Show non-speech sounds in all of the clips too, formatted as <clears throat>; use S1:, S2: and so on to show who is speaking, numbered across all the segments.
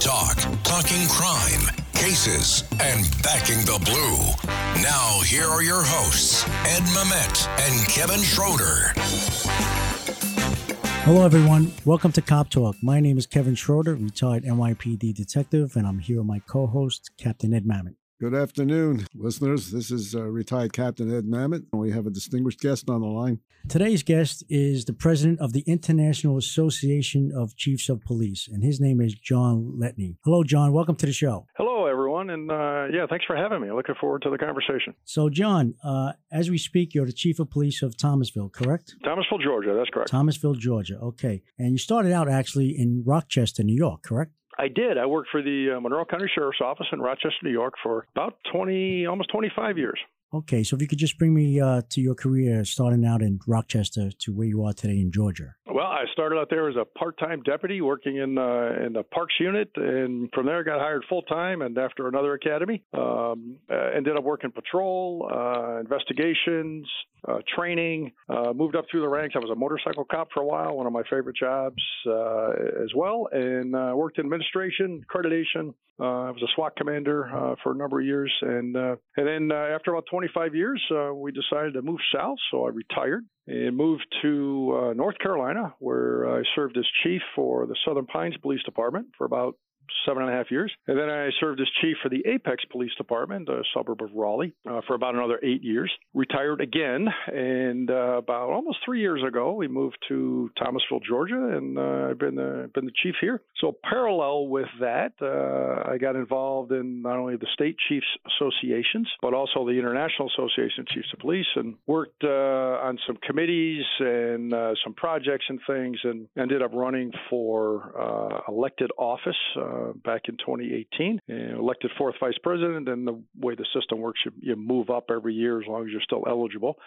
S1: Talk, talking crime, cases, and backing the blue. Now, here are your hosts, Ed Mamet and Kevin Schroeder.
S2: Hello, everyone. Welcome to Cop Talk. My name is Kevin Schroeder, retired NYPD detective, and I'm here with my co host, Captain Ed Mamet.
S3: Good afternoon, listeners. This is uh, retired Captain Ed Mamet. And we have a distinguished guest on the line.
S2: Today's guest is the president of the International Association of Chiefs of Police, and his name is John Letteney. Hello, John. Welcome to the show.
S4: Hello, everyone, and uh, yeah, thanks for having me. Looking forward to the conversation.
S2: So, John, uh, as we speak, you're the chief of police of Thomasville, correct?
S4: Thomasville, Georgia. That's correct.
S2: Thomasville, Georgia. Okay, and you started out actually in Rochester, New York, correct?
S4: I did. I worked for the uh, Monroe County Sheriff's Office in Rochester, New York for about 20, almost 25 years.
S2: Okay, so if you could just bring me uh, to your career starting out in Rochester to where you are today in Georgia.
S4: Well, I started out there as a part-time deputy working in uh, in the parks unit, and from there got hired full-time. And after another academy, um, uh, ended up working patrol, uh, investigations, uh, training. Uh, moved up through the ranks. I was a motorcycle cop for a while, one of my favorite jobs uh, as well, and worked in administration, accreditation. I was a SWAT commander for a number of years, and and then after about 25 years, we decided to move south. So I retired and moved to uh, North Carolina, where I served as chief for the Southern Pines Police Department for about seven and a half years. And then I served as chief for the Apex Police Department, a suburb of Raleigh, uh, for about another eight years. Retired again, and uh, about almost three years ago, we moved to Thomasville, Georgia, and uh, I've been the been the chief here. So parallel with that, uh, I got involved in not only the state chiefs associations, but also the International Association of Chiefs of Police, and worked uh, on some committees and uh, some projects and things, and ended up running for elected office uh, back in 2018. And elected fourth vice president, and the way the system works, you, you move up every year as long as you're still eligible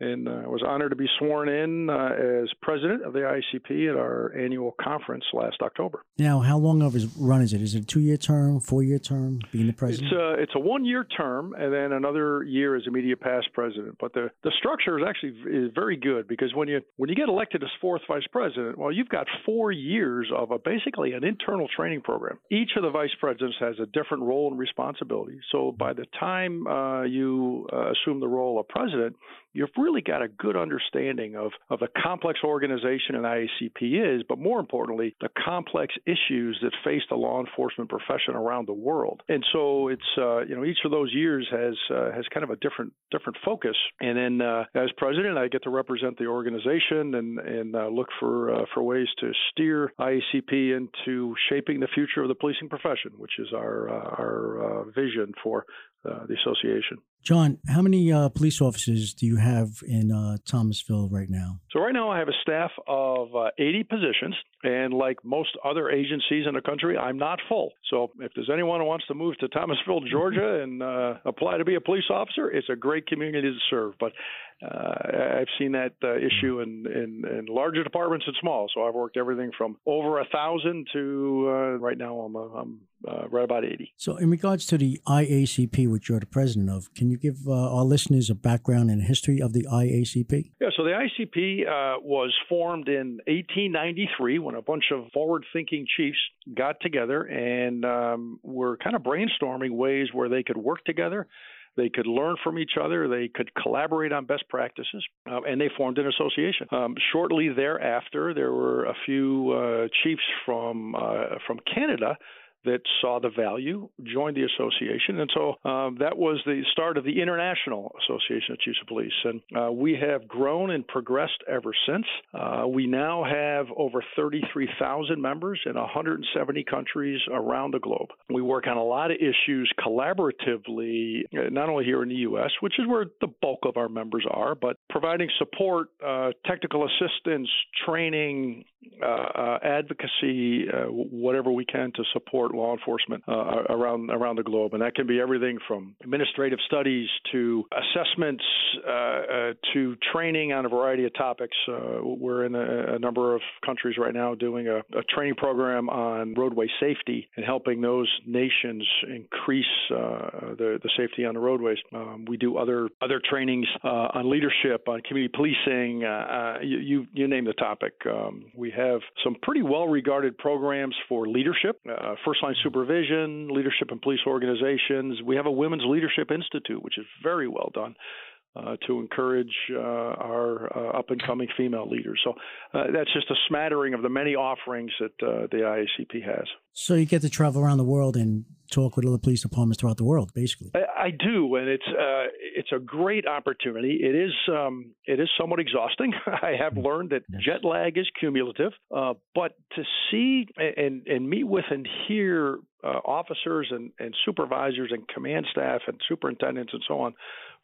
S4: and uh, I was honored to be sworn in uh, as president of the IACP at our annual conference last October.
S2: Now, how long of his run is it? Is it a two-year term, four-year term, being the president?
S4: It's a, it's a one-year term, and then another year as immediate past president. But the, the structure is actually is very good because when you when you get elected as fourth vice president, well, you've got four years of a, basically an internal training program. Each of the vice presidents has a different role and responsibility. So by the time uh, you uh, assume the role of president, you've really got a good understanding of, of the complex organization an IACP is, but more importantly, the complex issues that face the law enforcement profession around the world. And so it's uh, you know each of those years has uh, has kind of a different different focus. And then uh, as president, I get to represent the organization and and uh, look for uh, for ways to steer IACP into shaping the future of the policing profession, which is our uh, our vision for the association.
S2: John, how many uh, police officers do you have in uh, Thomasville right now?
S4: So, right now I have a staff of uh, 80 positions. And like most other agencies in the country, I'm not full. So, if there's anyone who wants to move to Thomasville, <laughs> Georgia and uh, apply to be a police officer, it's a great community to serve. But uh, I've seen that issue in, in, in, larger departments and small. So, I've worked everything from over a thousand to right now I'm, I'm uh, right about 80.
S2: So, in regards to the IACP, which you're the president of, can you give uh, our listeners a background and history of the IACP?
S4: Yeah, so the IACP uh, was formed in 1893 when a bunch of forward thinking chiefs got together and um, were kind of brainstorming ways where they could work together. They could learn from each other. They could collaborate on best practices, uh, and they formed an association. Um, shortly thereafter, there were a few uh, chiefs from uh, from Canada that saw the value, joined the association, and so um, that was the start of the International Association of Chiefs of Police. And uh, we have grown and progressed ever since. Uh, we now have over 33,000 members in 170 countries around the globe. We work on a lot of issues collaboratively, uh, not only here in the U.S., which is where the bulk of our members are, but providing support, uh, technical assistance, training, uh, uh, advocacy, whatever we can to support law enforcement uh, around around the globe, and that can be everything from administrative studies to assessments uh, uh to training on a variety of topics. Uh, we're in a, a, number of countries right now doing a, a, training program on roadway safety and helping those nations increase uh, the the safety on the roadways. Um, we do other other trainings on leadership, on community policing. You, you, you name the topic. Um, we have some pretty well regarded programs for leadership, uh, first line supervision, leadership in police organizations. We have a Women's Leadership Institute, which is very well done. Uh, to encourage uh, our uh, up and coming female leaders. So uh, that's just a smattering of the many offerings that uh, the IACP has.
S2: So you get to travel around the world and talk with other police departments throughout the world, basically.
S4: I, I do, and it's uh, it's a great opportunity. It is um, it is somewhat exhausting. <laughs> I have mm-hmm. learned that yes. jet lag is cumulative, uh, but to see and and meet with and hear uh, officers and, and supervisors and command staff and superintendents and so on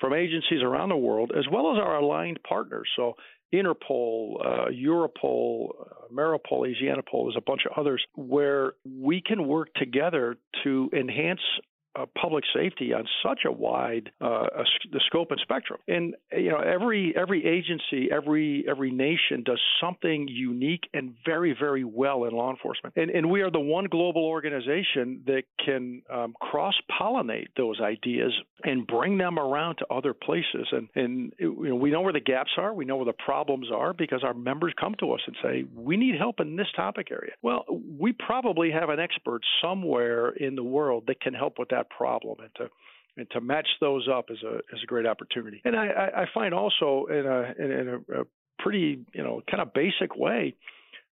S4: from agencies around the world, as well as our aligned partners. So Interpol, uh, Europol, uh, Ameripol, Aseanapol, there's a bunch of others where we can work together to enhance uh, public safety on such a wide uh, a, the scope and spectrum. And you know, every every agency, every every nation does something unique and very very well in law enforcement. And and we are the one global organization that can um, cross pollinate those ideas and bring them around to other places. And and you know, we know where the gaps are, we know where the problems are because our members come to us and say we need help in this topic area. Well, we probably have an expert somewhere in the world that can help with that that problem and to and to match those up is a is a great opportunity. And I, I find also in a in a, a pretty you know kind of basic way,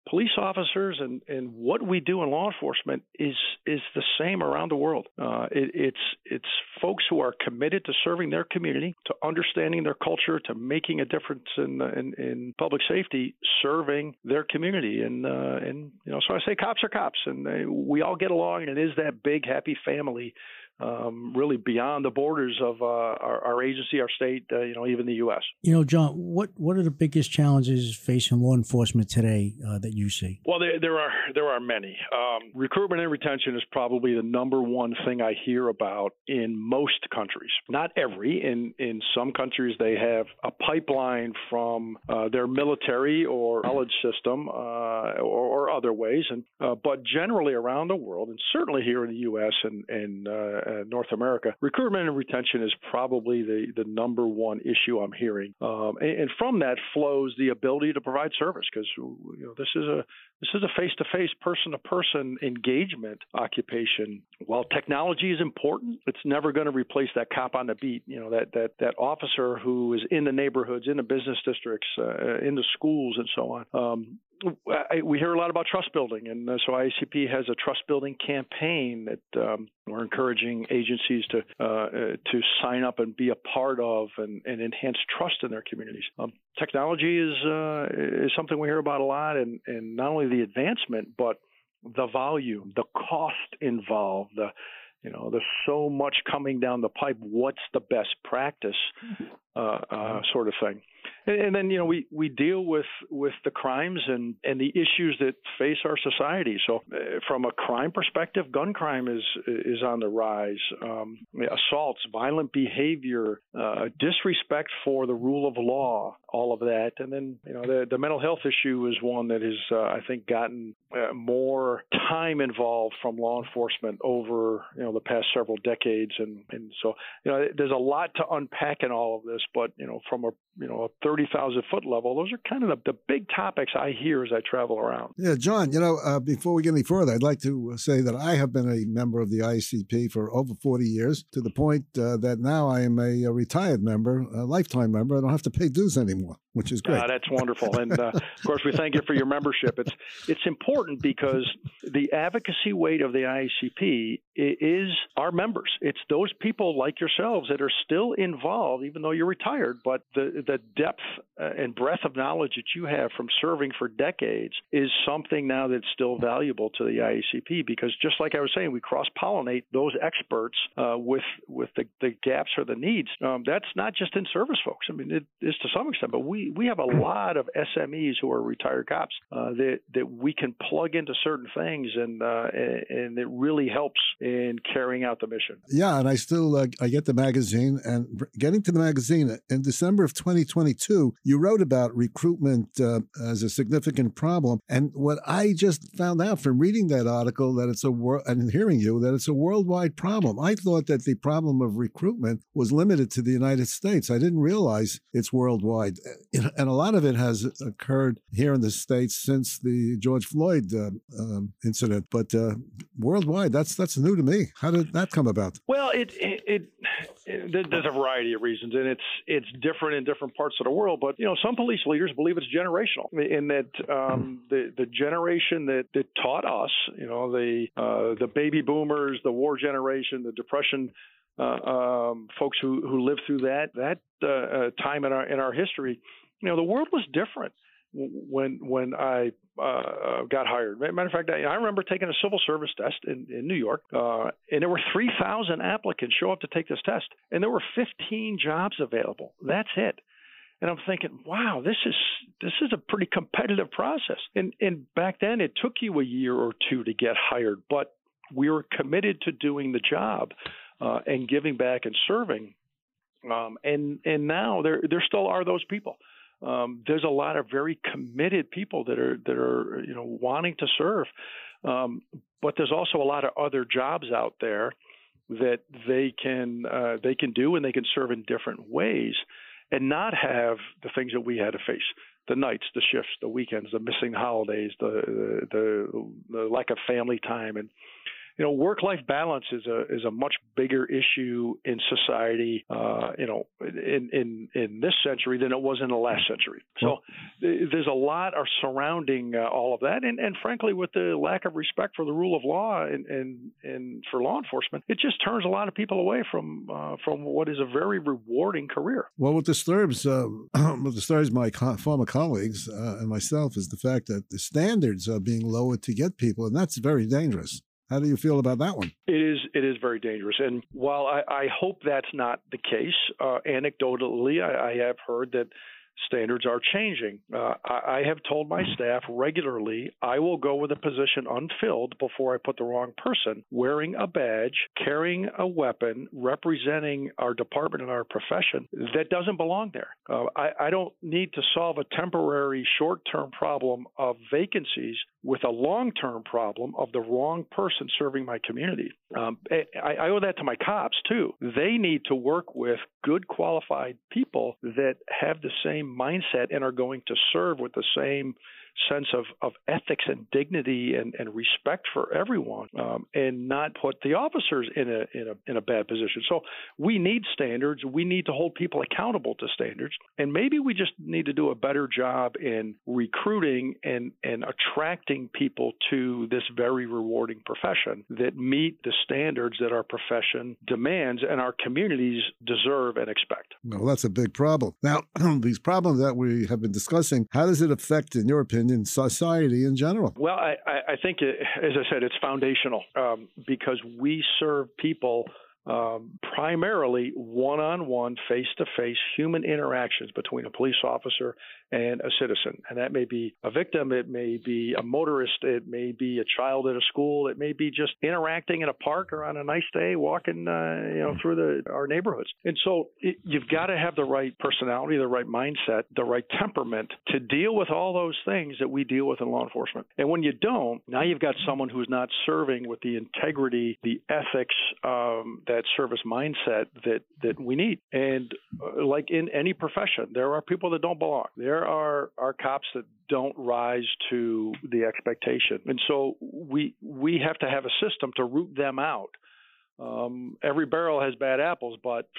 S4: police officers and, and what we do in law enforcement is is the same around the world. Uh, it, it's it's folks who are committed to serving their community, to understanding their culture, to making a difference in in, in public safety, serving their community. And uh, and you know, so I say cops are cops, and they, we all get along, and it is that big happy family um, really beyond the borders of uh, our, our, agency, our state, uh, you know, even the U.S.
S2: You know, John, what what are the biggest challenges facing law enforcement today uh, that you see?
S4: Well, there, there are there are many. Um, recruitment and retention is probably the number one thing I hear about in most countries. Not every. In in some countries, they have a pipeline from uh, their military or college system uh, or, or, other ways, and uh, but generally around the world, and certainly here in the U.S. and and uh, North America, recruitment and retention is probably the, the number one issue I'm hearing. Um, and, and, from that flows the ability to provide service because you know this is a this is a face-to-face, person-to-person engagement occupation. While technology is important, it's never going to replace that cop on the beat. You know that that that officer who is in the neighborhoods, in the business districts, uh, in the schools, and so on. Um, I, we hear a lot about trust building, and uh, so IACP has a trust building campaign that um, we're encouraging agencies to uh, uh, to sign up and be a part of, and, and enhance trust in their communities. Um, technology is uh, is something we hear about a lot, and, and not only the advancement, but the volume, the cost involved, the you know, there's so much coming down the pipe. What's the best practice, mm-hmm. uh, uh, sort of thing. And, and, then you know we, we deal with with the crimes and, and the issues that face our society. So uh, from a crime perspective, gun crime is is on the rise. Um, assaults, violent behavior, uh, disrespect for the rule of law, all of that. And then you know the the mental health issue is one that has uh, I think gotten uh, more time involved from law enforcement over you know the past several decades. And and so you know there's a lot to unpack in all of this. But you know from a you know a 30,000 foot level. Those are kind of the, the, big topics I hear as I travel around.
S3: Yeah, John, you know, uh, before we get any further, I'd like to say that I have been a member of the ICP for over 40 years to the point uh, that now I am a, a, retired member, a lifetime member. I don't have to pay dues anymore, which is great.
S4: Uh, that's wonderful. And uh, of course, we thank you for your membership. It's, it's important because the advocacy weight of the IACP is our members. It's those people like yourselves that are still involved, even though you're retired, but the, the depth uh, and breadth of knowledge that you have from serving for decades is something now that's still valuable to the IACP because just like I was saying, we cross pollinate those experts uh, with with the, the gaps or the needs. Um, that's not just in service folks. I mean, it is to some extent, but we we have a lot of SMEs who are retired cops uh, that that we can plug into certain things, and uh, and it really helps in carrying out the mission.
S3: Yeah, and I still uh, I get the magazine, and getting to the magazine in December of 2022, you wrote about recruitment uh, as a significant problem, and what I just found out from reading that article that it's a world and hearing you that it's a worldwide problem. I thought that the problem of recruitment was limited to the United States. I didn't realize it's worldwide, and a lot of it has occurred here in the states since the George Floyd uh, um, incident, but uh, worldwide, that's that's new to me. How did that come about?
S4: Well, it, it, it, it there's a variety of reasons, and it's it's different in different parts of the world. But you know, some police leaders believe it's generational, in that um, the the generation that that taught us, you know, the uh, the baby boomers, the war generation, the depression. Uh, um, folks who, who lived through that that uh, uh, time in our in our history, you know, the world was different when when I uh, got hired. Matter of fact, I, I remember taking a civil service test in, in New York, uh, and there were 3,000 applicants show up to take this test, and there were 15 jobs available. That's it. And I'm thinking, wow, this is this is a pretty competitive process. And and back then, it took you a year or two to get hired, but we were committed to doing the job uh, and giving back and serving. Um, and and now there there still are those people. Um, there's a lot of very committed people that are that are you know wanting to serve, um, but there's also a lot of other jobs out there that they can uh, they can do and they can serve in different ways, and not have the things that we had to face. The nights, the shifts, the weekends, the missing holidays, the the, the lack of family time, and you know, work-life balance is a is a much bigger issue in society, uh, you know, in in in this century than it was in the last century. So there's a lot are surrounding uh, all of that, and and frankly, with the lack of respect for the rule of law and and and for law enforcement, it just turns a lot of people away from uh, from what is a very rewarding career.
S3: Well, what disturbs uh, <clears throat> what disturbs my co- former colleagues uh, and myself is the fact that the standards are being lowered to get people, and that's very dangerous. How do you feel about that one?
S4: It is it is very dangerous, and while I, I hope that's not the case, uh, anecdotally, I, I have heard that standards are changing. Uh, I, I have told my staff regularly I will go with a position unfilled before I put the wrong person wearing a badge, carrying a weapon, representing our department and our profession that doesn't belong there. Uh, I, I don't need to solve a temporary short term problem of vacancies with a long term problem of the wrong person serving my community. Um, I, I owe that to my cops too. They need to work with good qualified people that have the same mindset and are going to serve with the same sense of, of ethics and dignity and, and respect for everyone um, and not put the officers in a, in a in a bad position. So we need standards. We need to hold people accountable to standards. And maybe we just need to do a better job in recruiting and, and attracting people to this very rewarding profession that meet the standards that our profession demands and our communities deserve and expect.
S3: Well, that's a big problem. Now, <clears throat> these problems that we have been discussing, how does it affect, in your opinion, in society in general?
S4: Well, I, I think, it, as I said, it's foundational um, because we serve people um, primarily one on one, face to face human interactions between a police officer and a citizen. And that may be a victim, it may be a motorist, it may be a child at a school, it may be just interacting in a park or on a nice day walking uh, you know through the our neighborhoods. And so it, you've got to have the right personality, the right mindset, the right temperament to deal with all those things that we deal with in law enforcement. And when you don't, now you've got someone who's not serving with the integrity, the ethics, um, that service mindset that that we need. And uh, like in any profession, there are people that don't belong. There there are are cops that don't rise to the expectation, and so we we have to have a system to root them out. Um, every barrel has bad apples, but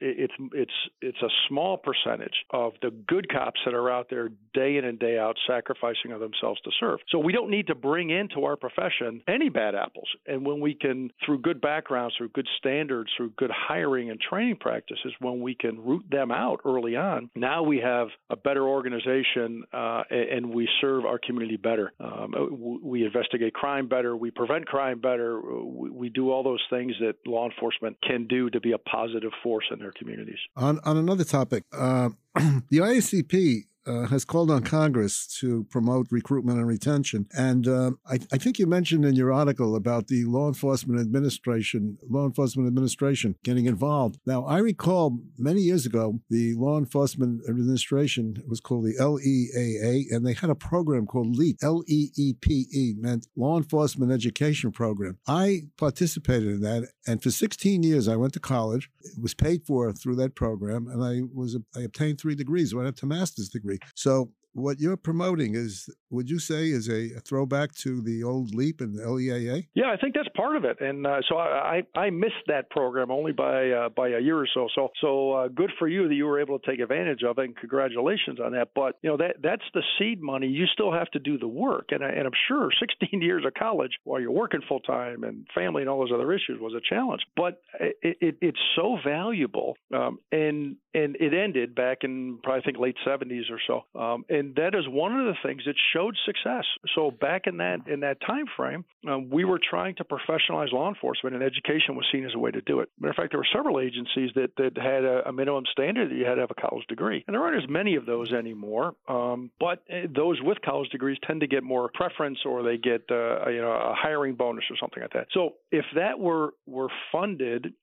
S4: it's it's it's a small percentage of the good cops that are out there day in and day out sacrificing of themselves to serve. So we don't need to bring into our profession any bad apples. And when we can, through good backgrounds, through good standards, through good hiring and training practices, when we can root them out early on, now we have a better organization uh, and we serve our community better. Um, we investigate crime better, we prevent crime better, we do all those things that law enforcement can do to be a positive force in their their communities.
S3: On, on another topic, uh, <clears throat> the IACP uh, has called on Congress to promote recruitment and retention. And uh, I, I, think you mentioned in your article about the law enforcement administration, law enforcement administration getting involved. Now, I recall many years ago, the law enforcement administration was called the LEAA, and they had a program called LEEP, L E E P E, meant Law Enforcement Education Program. I participated in that, and for 16 years, I went to college. It was paid for through that program, and I was I obtained three degrees, went up to master's degree. So what you're promoting is would you say is a, throwback to the old LEEP and leaa
S4: yeah i think that's part of it and uh, so I, I, I missed that program only by uh, by a year or so so so uh, good for you that you were able to take advantage of it and congratulations on that but you know that that's the seed money you still have to do the work and, and i'm sure <laughs> 16 years of college while you're working full time and family and all those other issues was a challenge but it, it, it's so valuable um, and and it ended back in probably I think late 70s or so um, and and that is one of the things that showed success. So back in that in that time frame, um, we were trying to professionalize law enforcement, and education was seen as a way to do it. Matter of fact, there were several agencies that that had a, a minimum standard that you had to have a college degree, and there aren't as many of those anymore. Um, but eh, those with college degrees tend to get more preference, or they get uh, you know a hiring bonus or something like that. So if that were were funded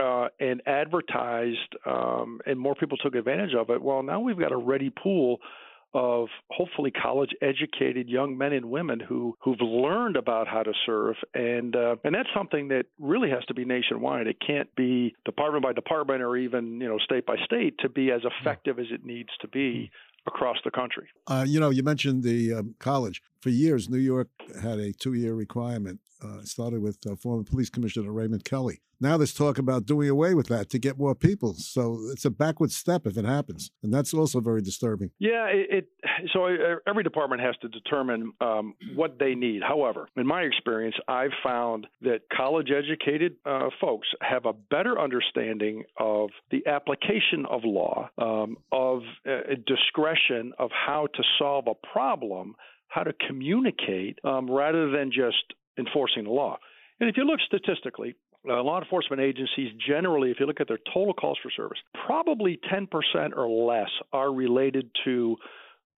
S4: uh, and advertised, um, and more people took advantage of it. Well, now we've got a ready pool of hopefully college educated young men and women who who've learned about how to serve and uh, and that's something that really has to be nationwide it can't be department by department or even you know state by state to be as effective as it needs to be across the country.
S3: Uh, you know, you mentioned the um, college. For years, New York had a two year requirement. Uh, started with uh, former police commissioner Raymond Kelly. Now there's talk about doing away with that to get more people. So it's a backward step if it happens, and that's also very disturbing.
S4: Yeah, it, it so uh, every department has to determine um, what they need. However, in my experience, I've found that college-educated uh, folks have a better understanding of the application of law, um, of uh, discretion, of how to solve a problem, how to communicate, um, rather than just enforcing the law. And if you look statistically, uh, law enforcement agencies generally, if you look at their total calls for service, probably 10% or less are related to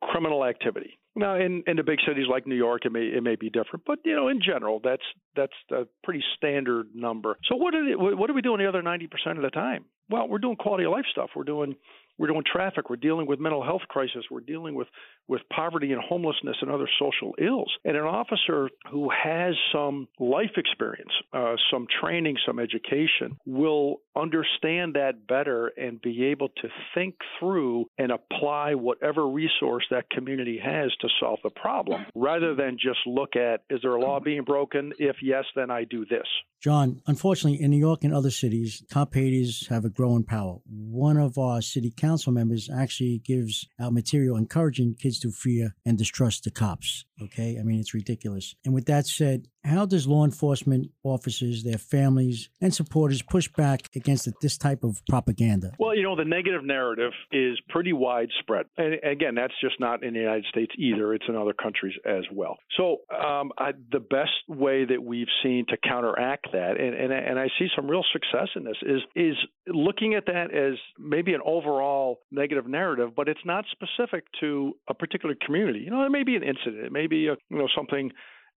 S4: criminal activity. Now, in, in the big cities like New York, it may it may be different, but you know, in general, that's that's a pretty standard number. So, what are what are we doing the other 90% of the time? Well, we're doing quality of life stuff. We're doing we're doing traffic. We're dealing with mental health crisis. We're dealing with, with poverty and homelessness and other social ills. And an officer who has some life experience, uh, some training, some education, will understand that better and be able to think through and apply whatever resource that community has to solve the problem rather than just look at is there a law being broken? If yes, then I do this.
S2: John, unfortunately, in New York and other cities, cop haters have a growing power. One of our city council members actually gives out material encouraging kids to fear and distrust the cops. Okay, I mean, it's ridiculous. And with that said, how does law enforcement officers, their families, and supporters push back against this type of propaganda?
S4: Well, you know, the negative narrative is pretty widespread. And again, that's just not in the United States either, it's in other countries as well. So, um, I, the best way that we've seen to counteract that, and, and, and I see some real success in this, is, is looking at that as maybe an overall negative narrative, but it's not specific to a particular community. You know, it may be an incident, it may be a, you know something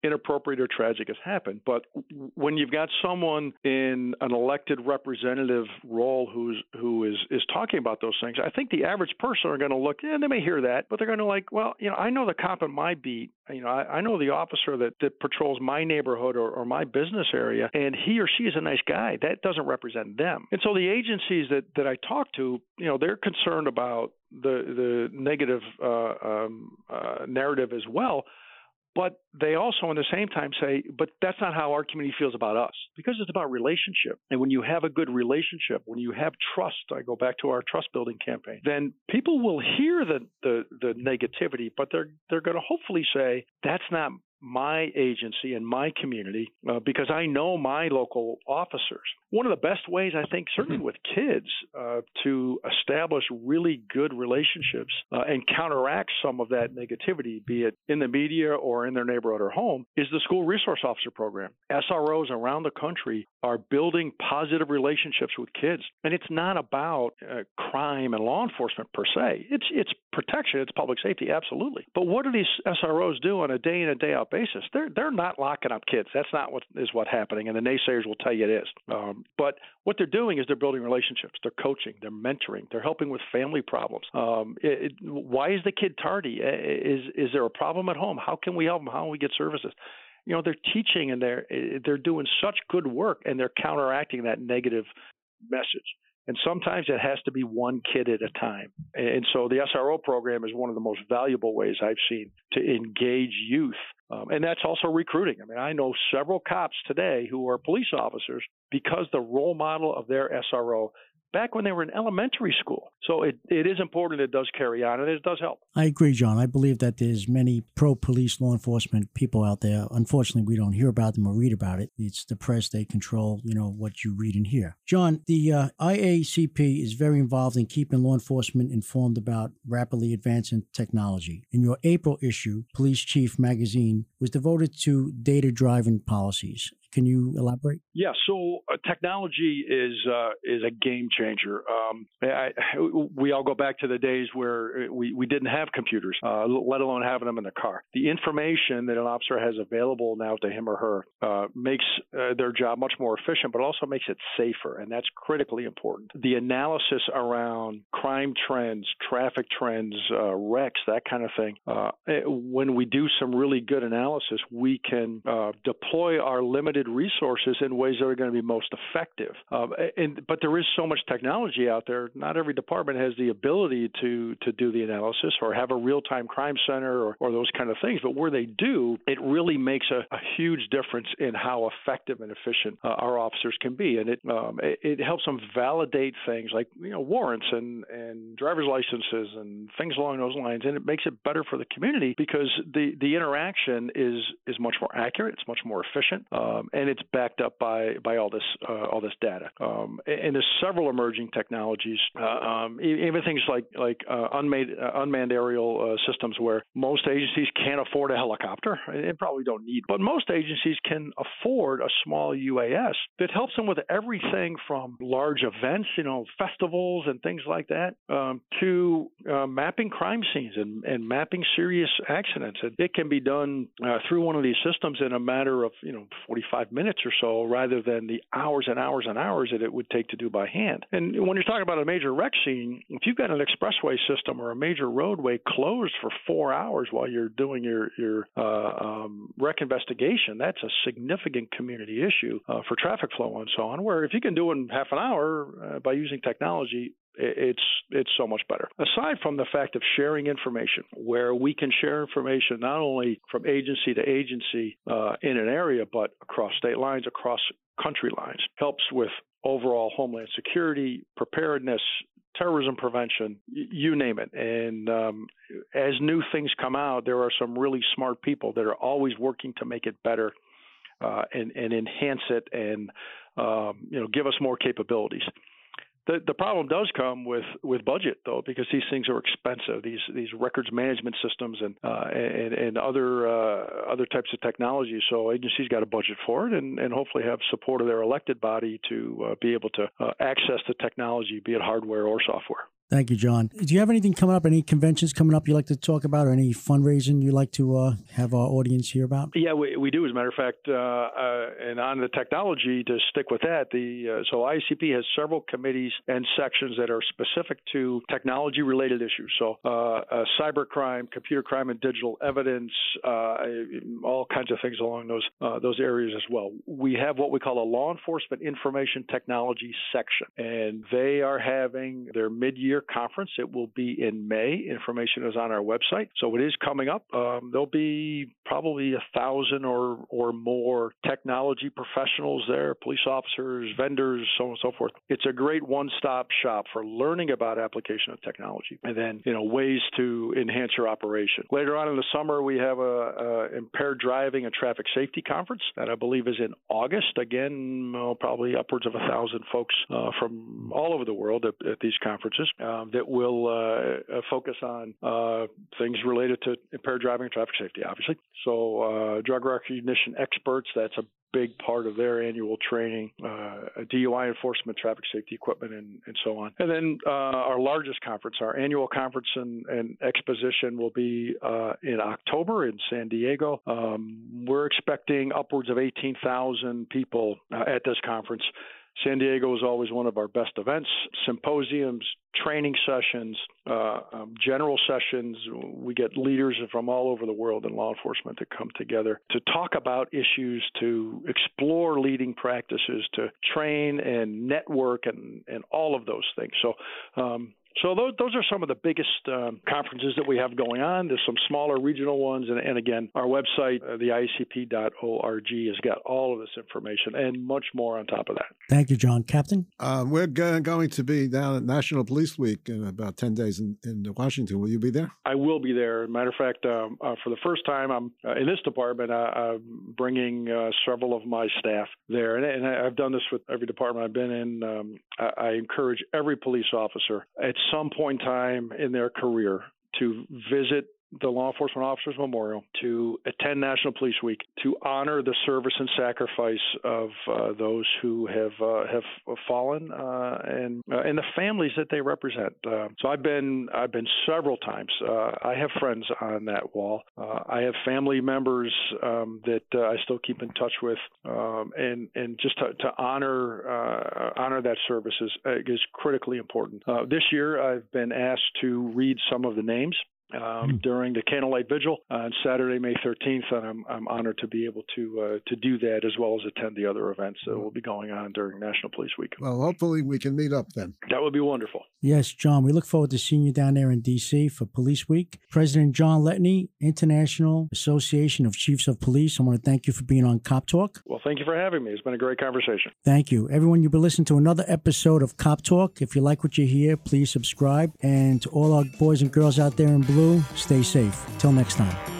S4: inappropriate or tragic has happened. But when you've got someone in an elected representative role who's who is is talking about those things, I think the average person are going to look, yeah, they may hear that, but they're going to like, well, you know, I know the cop in my beat, you know, I, I know the officer that that patrols my neighborhood or, or my business area, and he or she is a nice guy. That doesn't represent them. And so the agencies that that I talk to, you know, they're concerned about the the negative uh, um, uh, narrative as well. But they also, in the same time, say, but that's not how our community feels about us because it's about relationship. And when you have a good relationship, when you have trust, I go back to our trust building campaign, then people will hear the, the, the negativity, but they're, they're going to hopefully say, that's not my agency and my community uh, because I know my local officers. One of the best ways, I think, certainly with kids, uh, to establish really good relationships uh, and counteract some of that negativity, be it in the media or in their neighborhood or home, is the school resource officer program. SROs around the country are building positive relationships with kids, and it's not about uh, crime and law enforcement per se. It's it's protection, it's public safety, absolutely. But what do these SROs do on a day in and day out basis? They're they're not locking up kids. That's not what is what happening, and the naysayers will tell you it is. Um, but what they're doing is they're building relationships. They're coaching. They're mentoring. They're helping with family problems. Um, it, it, why is the kid tardy? Is is there a problem at home? How can we help them? How can we get services? You know, they're teaching and they're they're doing such good work, and they're counteracting that negative message. And sometimes it has to be one kid at a time. And so the SRO program is one of the most valuable ways I've seen to engage youth. Um, and that's also recruiting. I mean, I know several cops today who are police officers because the role model of their SRO back when they were in elementary school. So it, it is important. It does carry on, and it does help.
S2: I agree, John. I believe that there's many pro-police law enforcement people out there. Unfortunately, we don't hear about them or read about it. It's the press; they control, you know, what you read and hear. John, the uh, IACP is very involved in keeping law enforcement informed about rapidly advancing technology. In your April issue, Police Chief magazine was devoted to data-driven policies. Can you elaborate?
S4: Yeah. So uh, technology is uh, is a game changer. Um, I, we all go back to the days where uh, we, we didn't have computers, uh, let alone having them in the car. The information that an officer has available now to him or her uh, makes uh, their job much more efficient, but also makes it safer, and that's critically important. The analysis around crime trends, traffic trends, wrecks, that kind of thing. Eh, when we do some really good analysis, we can deploy our limited resources in ways that are going to be most effective. Um, and but there is so much technology out there. Not every department has the ability to to do the analysis or have a real time crime center or, or those kind of things. But where they do, it really makes a, a huge difference in how effective and efficient uh, our officers can be. And it, um, it it helps them validate things like you know warrants and and driver's licenses and things along those lines. And it makes it better for the community because the the interaction is is much more accurate. It's much more efficient. Um, and it's backed up by by all this uh, all this data. Um, and there's several emerging technologies, uh, um, even things like like uh, unmanned uh, unmanned aerial uh, systems, where most agencies can't afford a helicopter and probably don't need, but most agencies can afford a small UAS that helps them with everything from large events, you know, festivals and things like that, um, to uh, mapping crime scenes and, and mapping serious accidents. And it can be done through one of these systems in a matter of you know 45 minutes or so rather than the hours and hours and hours that it would take to do by hand. And when you're talking about a major wreck scene, if you've got an expressway system or a major roadway closed for four hours while you're doing your your uh, um, wreck investigation, that's a significant community issue uh, for traffic flow and so on. Where if you can do it in half an hour uh, by using technology, it's it's so much better. Aside from the fact of sharing information, where we can share information not only from agency to agency uh, in an area, but across state lines, across country lines, helps with overall homeland security, preparedness, terrorism prevention, you name it. And um, as new things come out, there are some really smart people that are always working to make it better uh, and, and enhance it and um, you know give us more capabilities. The, the problem does come with, with budget though, because these things are expensive. These these records management systems and uh, and, and other uh, other types of technology. So agencies got a budget for it, and, and hopefully have support of their elected body to uh, be able to uh, access the technology, be it hardware or software.
S2: Thank you, John. Do you have anything coming up? Any conventions coming up you like to talk about, or any fundraising you like to uh, have our audience hear about?
S4: Yeah, we, we do. As a matter of fact, uh, uh, and on the technology, to stick with that, the uh, so ICP has several committees and sections that are specific to technology-related issues. So, uh, uh, cybercrime, computer crime, and digital evidence, all kinds of things along those those areas as well. We have what we call a law enforcement information technology section, and they are having their mid-year year conference. It will be in May. Information is on our website. So it is coming up. Um, there'll be probably a thousand or, or more technology professionals there, police officers, vendors, so on and so forth. It's a great one stop shop for learning about application of technology and then, you know, ways to enhance your operation. Later on in the summer, we have a, a impaired driving and traffic safety conference that I believe is in August. Again, probably upwards of a thousand folks uh, from all over the world at, at these conferences um, that will uh, focus on uh, things related to impaired driving and traffic safety, obviously. So, uh, drug recognition experts, that's a big part of their annual training, uh, DUI enforcement, traffic safety equipment, and, and so on. And then uh, our largest conference, our annual conference and, and exposition, will be uh, in October in San Diego. Um, we're expecting upwards of 18,000 people uh, at this conference. San Diego is always one of our best events. Symposiums, training sessions, uh, um, general sessions. We get leaders from all over the world in law enforcement to come together to talk about issues, to explore leading practices, to train and network, and, and all of those things. So, um, so those, those are some of the biggest um, conferences that we have going on. There's some smaller regional ones, and, and again, our website, uh, the IACP.org, has got all of this information and much more on top of that.
S2: Thank you, John. Captain?
S3: Uh, we're g- going to be down at National Police Week in about 10 days in, in Washington. Will you be there?
S4: I will be there. Matter of fact, um, uh, for the first time, I'm uh, in this department. Uh, I'm bringing uh, several of my staff there, and, and, I've done this with every department I've been in. Um, I, I encourage every police officer at some point in time in their career to visit the Law Enforcement Officers Memorial, to attend National Police Week, to honor the service and sacrifice of uh, those who have uh, have fallen uh, and uh, and the families that they represent. Uh, so I've been I've been several times. I have friends on that wall. I have family members um, that I still keep in touch with, um, and and just to, to honor honor that service is is critically important. this year, I've been asked to read some of the names um, mm. during the candlelight vigil on Saturday, May 13th, and I'm, I'm honored to be able to uh, to do that as well as attend the other events that will be going on during National Police Week.
S3: Well, hopefully we can meet up then.
S4: That would be wonderful.
S2: Yes, John. We look forward to seeing you down there in D.C. for Police Week. President John Letteney, International Association of Chiefs of Police. I want to thank you for being on Cop Talk.
S4: Well, thank you for having me. It's been a great conversation.
S2: Thank you, everyone. You've been listening to another episode of Cop Talk. If you like what you hear, please subscribe. And to all our boys and girls out there in blue, stay safe. Till next time.